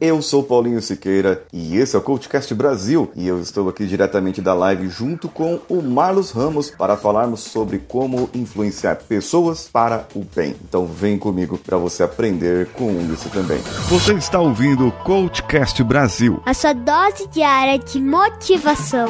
Eu sou Paulinho Siqueira e esse é o CoachCast Brasil e eu estou aqui diretamente da live junto com o Marlos Ramos para falarmos sobre como influenciar pessoas para o bem. Então vem comigo para você aprender com isso também. Você está ouvindo o CoachCast Brasil, a sua dose diária de motivação.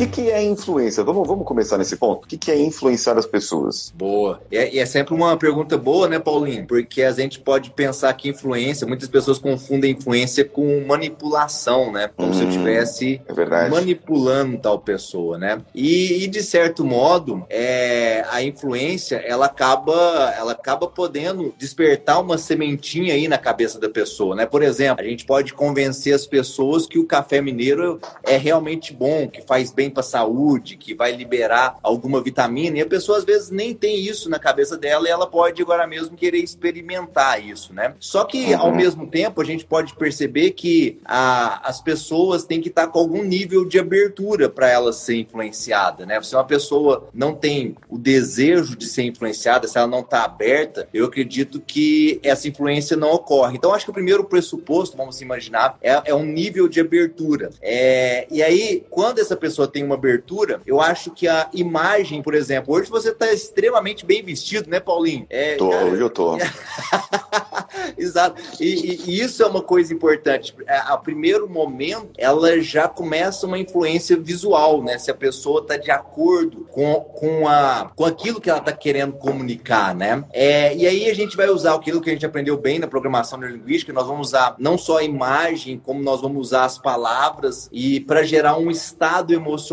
Que, que é influência? Vamos, vamos começar nesse ponto. O que, que é influenciar as pessoas? Boa. E é, é, sempre uma pergunta boa, né, Paulinho? Porque a gente pode pensar que influência, muitas pessoas confundem influência com manipulação, né? Como hum, se eu estivesse é manipulando tal pessoa, né? E, e, de certo modo, é, a influência, ela acaba, ela acaba podendo despertar uma sementinha aí na cabeça da pessoa, né? Por exemplo, a gente pode convencer as pessoas que o café mineiro é realmente bom, que faz bem para a saúde, que vai liberar alguma vitamina, e a pessoa às vezes nem tem isso na cabeça dela e ela pode agora mesmo querer experimentar isso, né? Só que uhum. ao mesmo tempo a gente pode perceber que a, as pessoas têm que estar com algum nível de abertura para ela ser influenciada, né? Se uma pessoa não tem o desejo de ser influenciada, se ela não está aberta, eu acredito que essa influência não ocorre. Então acho que o primeiro pressuposto, vamos imaginar, é, é um nível de abertura. É, e aí, quando essa pessoa tem tem uma abertura, eu acho que a imagem, por exemplo, hoje você está extremamente bem vestido, né, Paulinho? É, tô, cara... hoje eu tô. Exato. E, e, isso é uma coisa importante. A, é, a, primeiro momento, ela já começa uma influência visual, né? Se a pessoa está de acordo com, com, a, com aquilo que ela está querendo comunicar, né? É, e aí a gente vai usar aquilo que a gente aprendeu bem na programação neurolinguística, nós vamos usar não só a imagem, como nós vamos usar as palavras e para gerar um estado emocional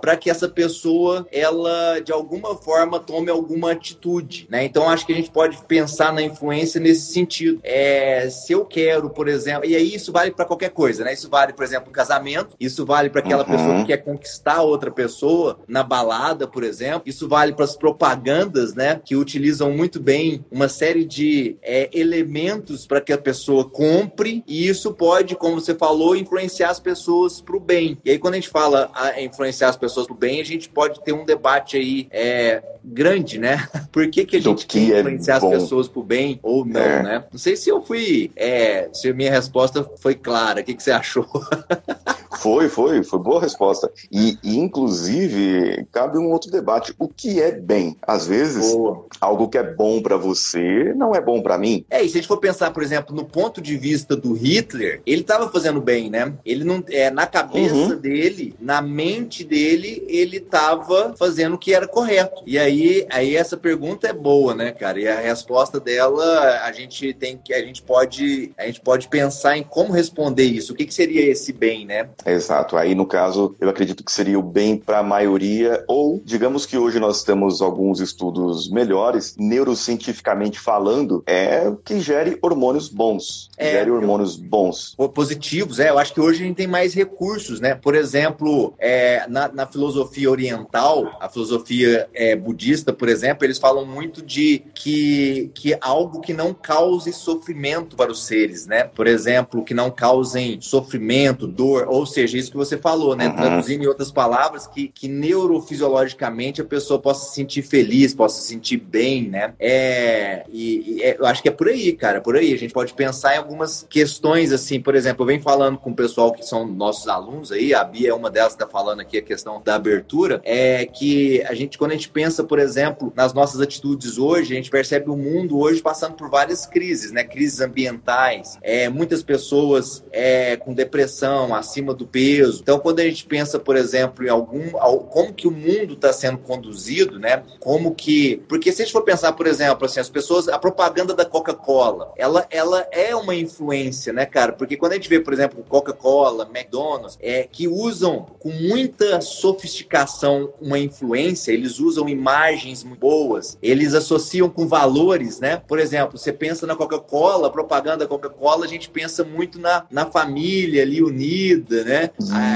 para que essa pessoa, ela de alguma forma tome alguma atitude, né? Então acho que a gente pode pensar na influência nesse sentido. É, se eu quero, por exemplo, e aí isso vale para qualquer coisa, né? Isso vale, por exemplo, casamento, isso vale para aquela uhum. pessoa que quer conquistar outra pessoa na balada, por exemplo, isso vale para as propagandas, né? Que utilizam muito bem uma série de é, elementos para que a pessoa compre, e isso pode, como você falou, influenciar as pessoas para o bem. E aí, quando a gente fala a influenciar as pessoas para o bem, a gente pode ter um debate aí é, grande, né? Por que, que a gente que quer é influenciar é as pessoas para o bem ou não, é. né? Não sei se eu fui. É, se a minha resposta foi clara. O que, que você achou? Foi, foi, foi boa resposta. E, e, inclusive, cabe um outro debate. O que é bem? Às vezes, boa. algo que é bom para você não é bom para mim. É, e se a gente for pensar, por exemplo, no ponto de vista do Hitler, ele estava fazendo bem, né? Ele não. É, na cabeça uhum. dele, na mente dele, ele estava fazendo o que era correto. E aí, aí essa pergunta é boa, né, cara? E a resposta dela, a gente tem que. A gente pode, a gente pode pensar em como responder isso. O que, que seria esse bem, né? Exato. Aí, no caso, eu acredito que seria o bem para a maioria, ou digamos que hoje nós temos alguns estudos melhores, neurocientificamente falando, é que gere hormônios bons. É, gere hormônios eu... bons. Positivos, é. Eu acho que hoje a gente tem mais recursos, né? Por exemplo, é, na, na filosofia oriental, a filosofia é, budista, por exemplo, eles falam muito de que, que algo que não cause sofrimento para os seres, né? Por exemplo, que não causem sofrimento, dor, ou seja, isso que você falou, né? Uhum. Traduzindo em outras palavras, que, que neurofisiologicamente a pessoa possa se sentir feliz, possa se sentir bem, né? É, e, e é, eu acho que é por aí, cara, por aí. A gente pode pensar em algumas questões, assim, por exemplo, eu venho falando com o pessoal que são nossos alunos aí, a Bia é uma delas que está falando aqui a questão da abertura, é que a gente, quando a gente pensa, por exemplo, nas nossas atitudes hoje, a gente percebe o mundo hoje passando por várias crises, né? Crises ambientais, é, muitas pessoas é, com depressão, acima do peso. Então, quando a gente pensa, por exemplo, em algum como que o mundo está sendo conduzido, né? Como que, porque se a gente for pensar, por exemplo, assim, as pessoas, a propaganda da Coca-Cola, ela, ela é uma influência, né, cara? Porque quando a gente vê, por exemplo, Coca-Cola, McDonald's, é que usam com muita sofisticação uma influência, eles usam imagens muito boas, eles associam com valores, né? Por exemplo, você pensa na Coca-Cola, propaganda da Coca-Cola, a gente pensa muito na, na família ali unida, né?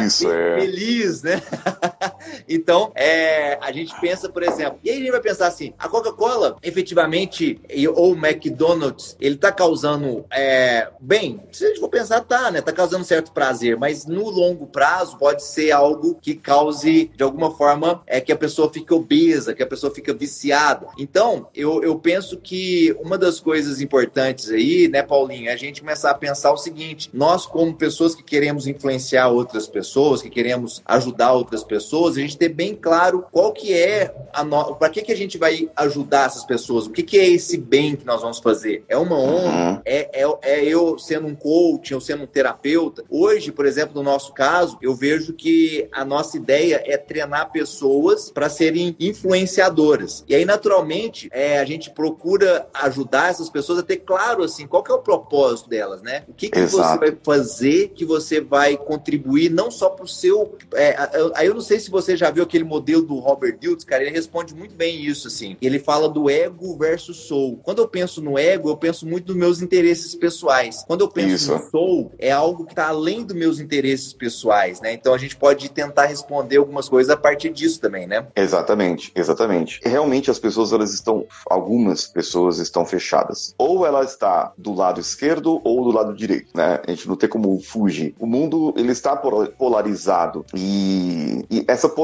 Isso, ah, é. Feliz, né? então, é, a gente pensa, por exemplo, e aí a gente vai pensar assim: a Coca-Cola, efetivamente, ou o McDonald's, ele tá causando, é, bem, se a gente for pensar, tá, né? Tá causando certo prazer, mas no longo prazo pode ser algo que cause, de alguma forma, é que a pessoa fique obesa, que a pessoa fica viciada. Então, eu, eu penso que uma das coisas importantes aí, né, Paulinho, é a gente começar a pensar o seguinte: nós, como pessoas que queremos influenciar outras pessoas, que queremos ajudar outras pessoas, a gente ter bem claro qual que é a no... para que, que a gente vai ajudar essas pessoas, o que, que é esse bem que nós vamos fazer. É uma honra, uhum. é, é, é eu sendo um coach, ou sendo um terapeuta. Hoje, por exemplo, no nosso caso, eu vejo que a nossa ideia é treinar pessoas para serem influenciadoras. E aí, naturalmente, é, a gente procura ajudar essas pessoas a ter claro assim qual que é o propósito delas, né? O que, que você vai fazer que você vai contribuir não só para o seu. É, aí eu não sei se você já viu aquele modelo do Robert Diltz, cara, ele responde muito bem isso, assim. Ele fala do ego versus soul. Quando eu penso no ego, eu penso muito nos meus interesses pessoais. Quando eu penso isso. no soul, é algo que está além dos meus interesses pessoais, né? Então a gente pode tentar responder algumas coisas a partir disso também, né? Exatamente, exatamente. Realmente as pessoas, elas estão, algumas pessoas estão fechadas. Ou ela está do lado esquerdo ou do lado direito, né? A gente não tem como fugir. O mundo, ele está polarizado e, e essa polarização,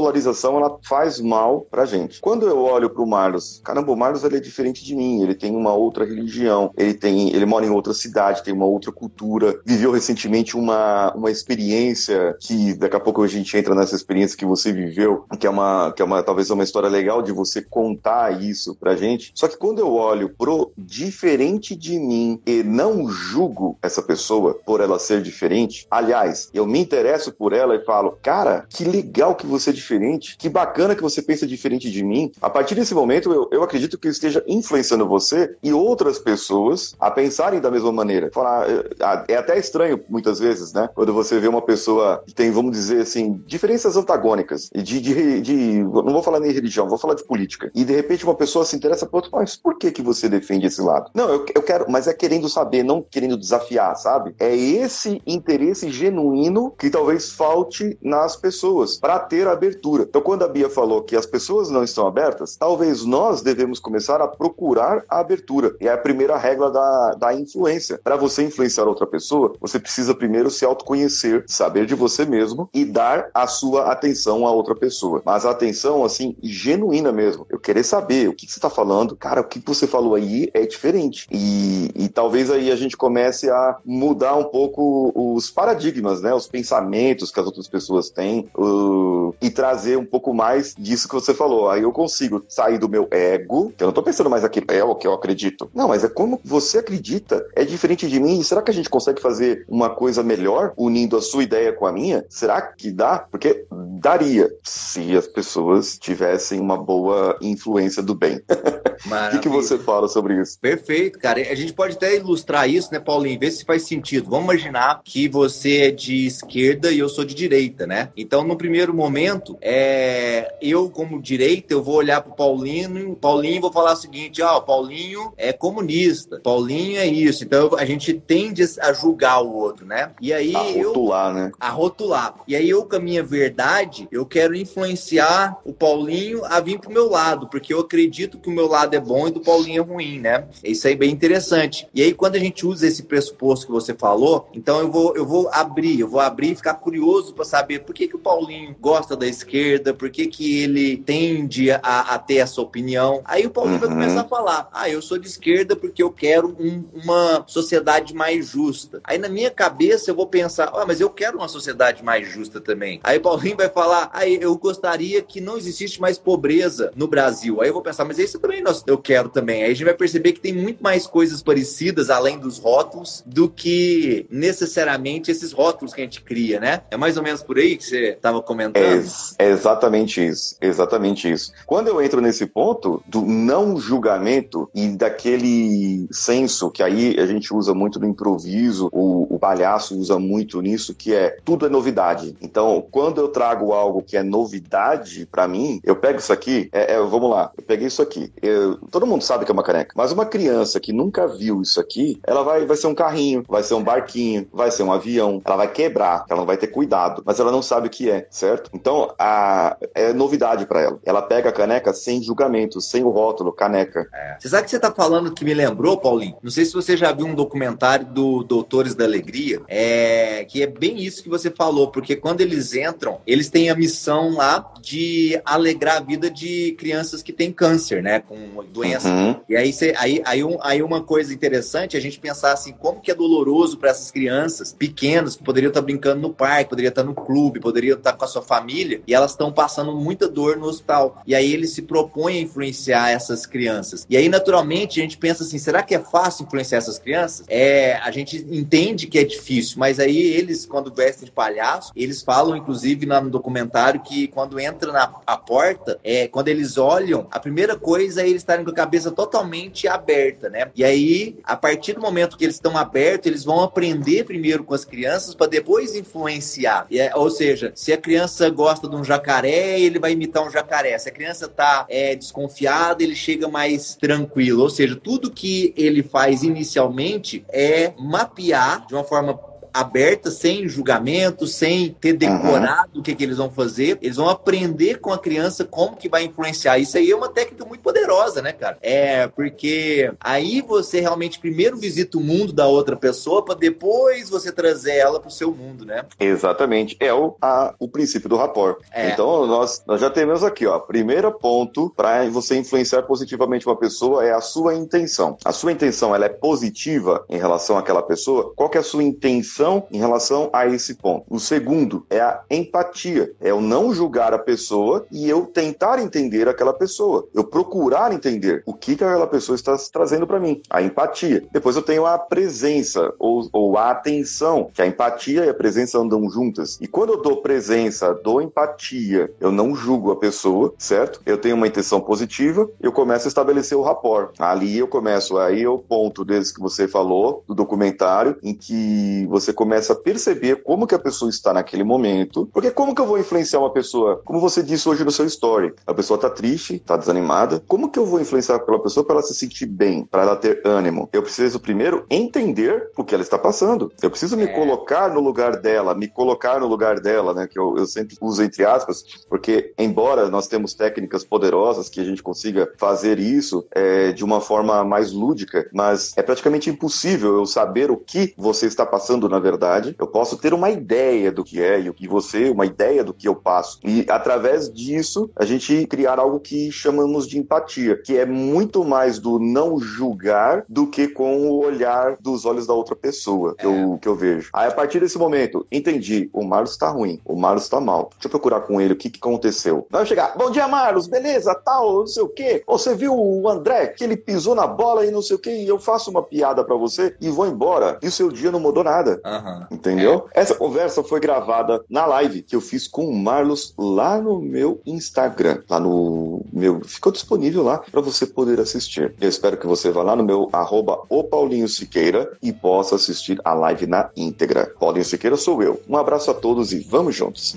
ela faz mal pra gente. Quando eu olho pro Marlos, caramba, o Marlos, ele é diferente de mim, ele tem uma outra religião, ele tem, ele mora em outra cidade, tem uma outra cultura, viveu recentemente uma, uma experiência que daqui a pouco a gente entra nessa experiência que você viveu, que é uma, que é uma, talvez uma história legal de você contar isso pra gente. Só que quando eu olho pro diferente de mim e não julgo essa pessoa por ela ser diferente, aliás, eu me interesso por ela e falo, cara, que legal que você é diferente, que bacana que você pensa diferente de mim. A partir desse momento, eu, eu acredito que esteja influenciando você e outras pessoas a pensarem da mesma maneira. Falar, é, é até estranho muitas vezes, né? Quando você vê uma pessoa que tem, vamos dizer assim, diferenças antagônicas de, de, de não vou falar nem religião, vou falar de política. E de repente uma pessoa se interessa por outro, mas por que que você defende esse lado? Não, eu, eu quero, mas é querendo saber, não querendo desafiar, sabe? É esse interesse genuíno que talvez falte nas pessoas para ter abertura. Então, quando a Bia falou que as pessoas não estão abertas, talvez nós devemos começar a procurar a abertura. E é a primeira regra da, da influência. Para você influenciar outra pessoa, você precisa primeiro se autoconhecer, saber de você mesmo e dar a sua atenção a outra pessoa. Mas a atenção, assim, genuína mesmo. Eu querer saber o que, que você está falando. Cara, o que você falou aí é diferente. E, e talvez aí a gente comece a mudar um pouco os paradigmas, né? Os pensamentos que as outras pessoas têm uh, e trazer um pouco mais disso que você falou. Aí eu consigo sair do meu ego, que eu não tô pensando mais aqui, é o que eu acredito. Não, mas é como você acredita. É diferente de mim. Será que a gente consegue fazer uma coisa melhor unindo a sua ideia com a minha? Será que dá? Porque daria se as pessoas tivessem uma boa influência do bem. O que, que, você fala sobre isso? Perfeito, cara. A gente pode até ilustrar isso, né, Paulinho? Ver se faz sentido. Vamos imaginar que você é de esquerda e eu sou de direita, né? Então, no primeiro momento, é... eu, como direita, eu vou olhar pro Paulinho, Paulinho vou falar o seguinte: ó, oh, Paulinho é comunista, Paulinho é isso. Então, a gente tende a julgar o outro, né? E aí. A rotular, eu... né? A rotular. E aí, eu, com a minha verdade, eu quero influenciar o Paulinho a vir pro meu lado, porque eu acredito que o meu lado é bom e do Paulinho é ruim, né? Isso aí é bem interessante. E aí, quando a gente usa esse pressuposto que você falou, então eu vou, eu vou abrir, eu vou abrir e ficar curioso para saber por que, que o Paulinho gosta da esquerda, por que, que ele tende a, a ter essa opinião. Aí o Paulinho uhum. vai começar a falar: ah, eu sou de esquerda porque eu quero um, uma sociedade mais justa. Aí na minha cabeça eu vou pensar: ah, mas eu quero uma sociedade mais justa também. Aí o Paulinho vai falar: ah, eu gostaria que não existisse mais pobreza no Brasil. Aí eu vou pensar: mas isso também nós eu quero também. Aí a gente vai perceber que tem muito mais coisas parecidas além dos rótulos do que necessariamente esses rótulos que a gente cria, né? É mais ou menos por aí que você estava comentando. É, é exatamente isso, exatamente isso. Quando eu entro nesse ponto do não julgamento e daquele senso que aí a gente usa muito no improviso, o, o palhaço usa muito nisso, que é tudo é novidade. Então, quando eu trago algo que é novidade para mim, eu pego isso aqui, é, é, vamos lá, eu peguei isso aqui. Eu, todo mundo sabe que é uma caneca, mas uma criança que nunca viu isso aqui, ela vai, vai ser um carrinho, vai ser um barquinho, vai ser um avião, ela vai quebrar, ela não vai ter cuidado, mas ela não sabe o que é, certo? Então, Então, a, é novidade para ela. Ela pega a caneca sem julgamento, sem o rótulo, caneca. É. Você sabe que você está falando que me lembrou, Paulinho? Não sei se você já viu um documentário do Doutores da Alegria, é, que é bem isso que você falou, porque quando eles entram, eles têm a missão lá de alegrar a vida de crianças que têm câncer, né? Com doença. Uhum. E aí, você, aí, aí, um, aí uma coisa interessante é a gente pensar assim, como que é doloroso para essas crianças pequenas que poderiam estar brincando no parque, poderiam estar no clube, poderiam estar com a sua família, e elas estão passando muita dor no hospital. E aí eles se propõem a influenciar essas crianças. E aí, naturalmente, a gente pensa assim, será que é fácil influenciar essas crianças? É, a gente entende que é difícil, mas aí eles, quando vestem de palhaço, eles falam, inclusive, no documentário, que quando entra na a porta, é, quando eles olham, a primeira coisa é eles estarem com a cabeça totalmente aberta, né? E aí, a partir do momento que eles estão abertos, eles vão aprender primeiro com as crianças para depois influenciar. É, ou seja, se a criança gosta de um jacaré, ele vai imitar um jacaré. Se a criança está é, desconfiada, ele chega mais tranquilo. Ou seja, tudo que ele faz inicialmente é mapear de uma forma aberta, sem julgamento, sem ter decorado uhum. o que, que eles vão fazer. Eles vão aprender com a criança como que vai influenciar. Isso aí é uma técnica muito poderosa, né, cara? É, porque aí você realmente primeiro visita o mundo da outra pessoa para depois você trazer ela pro seu mundo, né? Exatamente. É o, a, o princípio do rapport. É. Então, nós, nós já temos aqui, ó, primeiro ponto para você influenciar positivamente uma pessoa é a sua intenção. A sua intenção, ela é positiva em relação àquela pessoa? Qual que é a sua intenção em relação a esse ponto. O segundo é a empatia, é eu não julgar a pessoa e eu tentar entender aquela pessoa, eu procurar entender o que, que aquela pessoa está trazendo para mim, a empatia. Depois eu tenho a presença ou, ou a atenção, que a empatia e a presença andam juntas. E quando eu dou presença, dou empatia, eu não julgo a pessoa, certo? Eu tenho uma intenção positiva, eu começo a estabelecer o rapport. Ali eu começo, aí é o ponto desse que você falou, do documentário, em que você você começa a perceber como que a pessoa está naquele momento. Porque como que eu vou influenciar uma pessoa? Como você disse hoje no seu story, a pessoa está triste, está desanimada. Como que eu vou influenciar aquela pessoa para ela se sentir bem, para ela ter ânimo? Eu preciso primeiro entender o que ela está passando. Eu preciso me é. colocar no lugar dela, me colocar no lugar dela, né? Que eu, eu sempre uso entre aspas, porque embora nós temos técnicas poderosas que a gente consiga fazer isso é, de uma forma mais lúdica, mas é praticamente impossível eu saber o que você está passando na verdade. Eu posso ter uma ideia do que é e o que você, uma ideia do que eu passo. E através disso, a gente criar algo que chamamos de empatia, que é muito mais do não julgar do que com o olhar dos olhos da outra pessoa que, eu, que eu vejo. Aí, a partir desse momento, entendi, o Marlos tá ruim, o Marlos tá mal. Deixa eu procurar com ele o que, que aconteceu. Vai chegar, bom dia, Marlos, beleza, tal, não sei o quê. Você viu o André, que ele pisou na bola e não sei o quê, e eu faço uma piada para você e vou embora. E o seu dia não mudou nada. Uhum. Entendeu? É. Essa conversa foi gravada na live que eu fiz com o Marlos lá no meu Instagram. Lá no meu. Ficou disponível lá para você poder assistir. Eu espero que você vá lá no meu arroba o Paulinho Siqueira e possa assistir a live na íntegra. Paulinho Siqueira sou eu. Um abraço a todos e vamos juntos.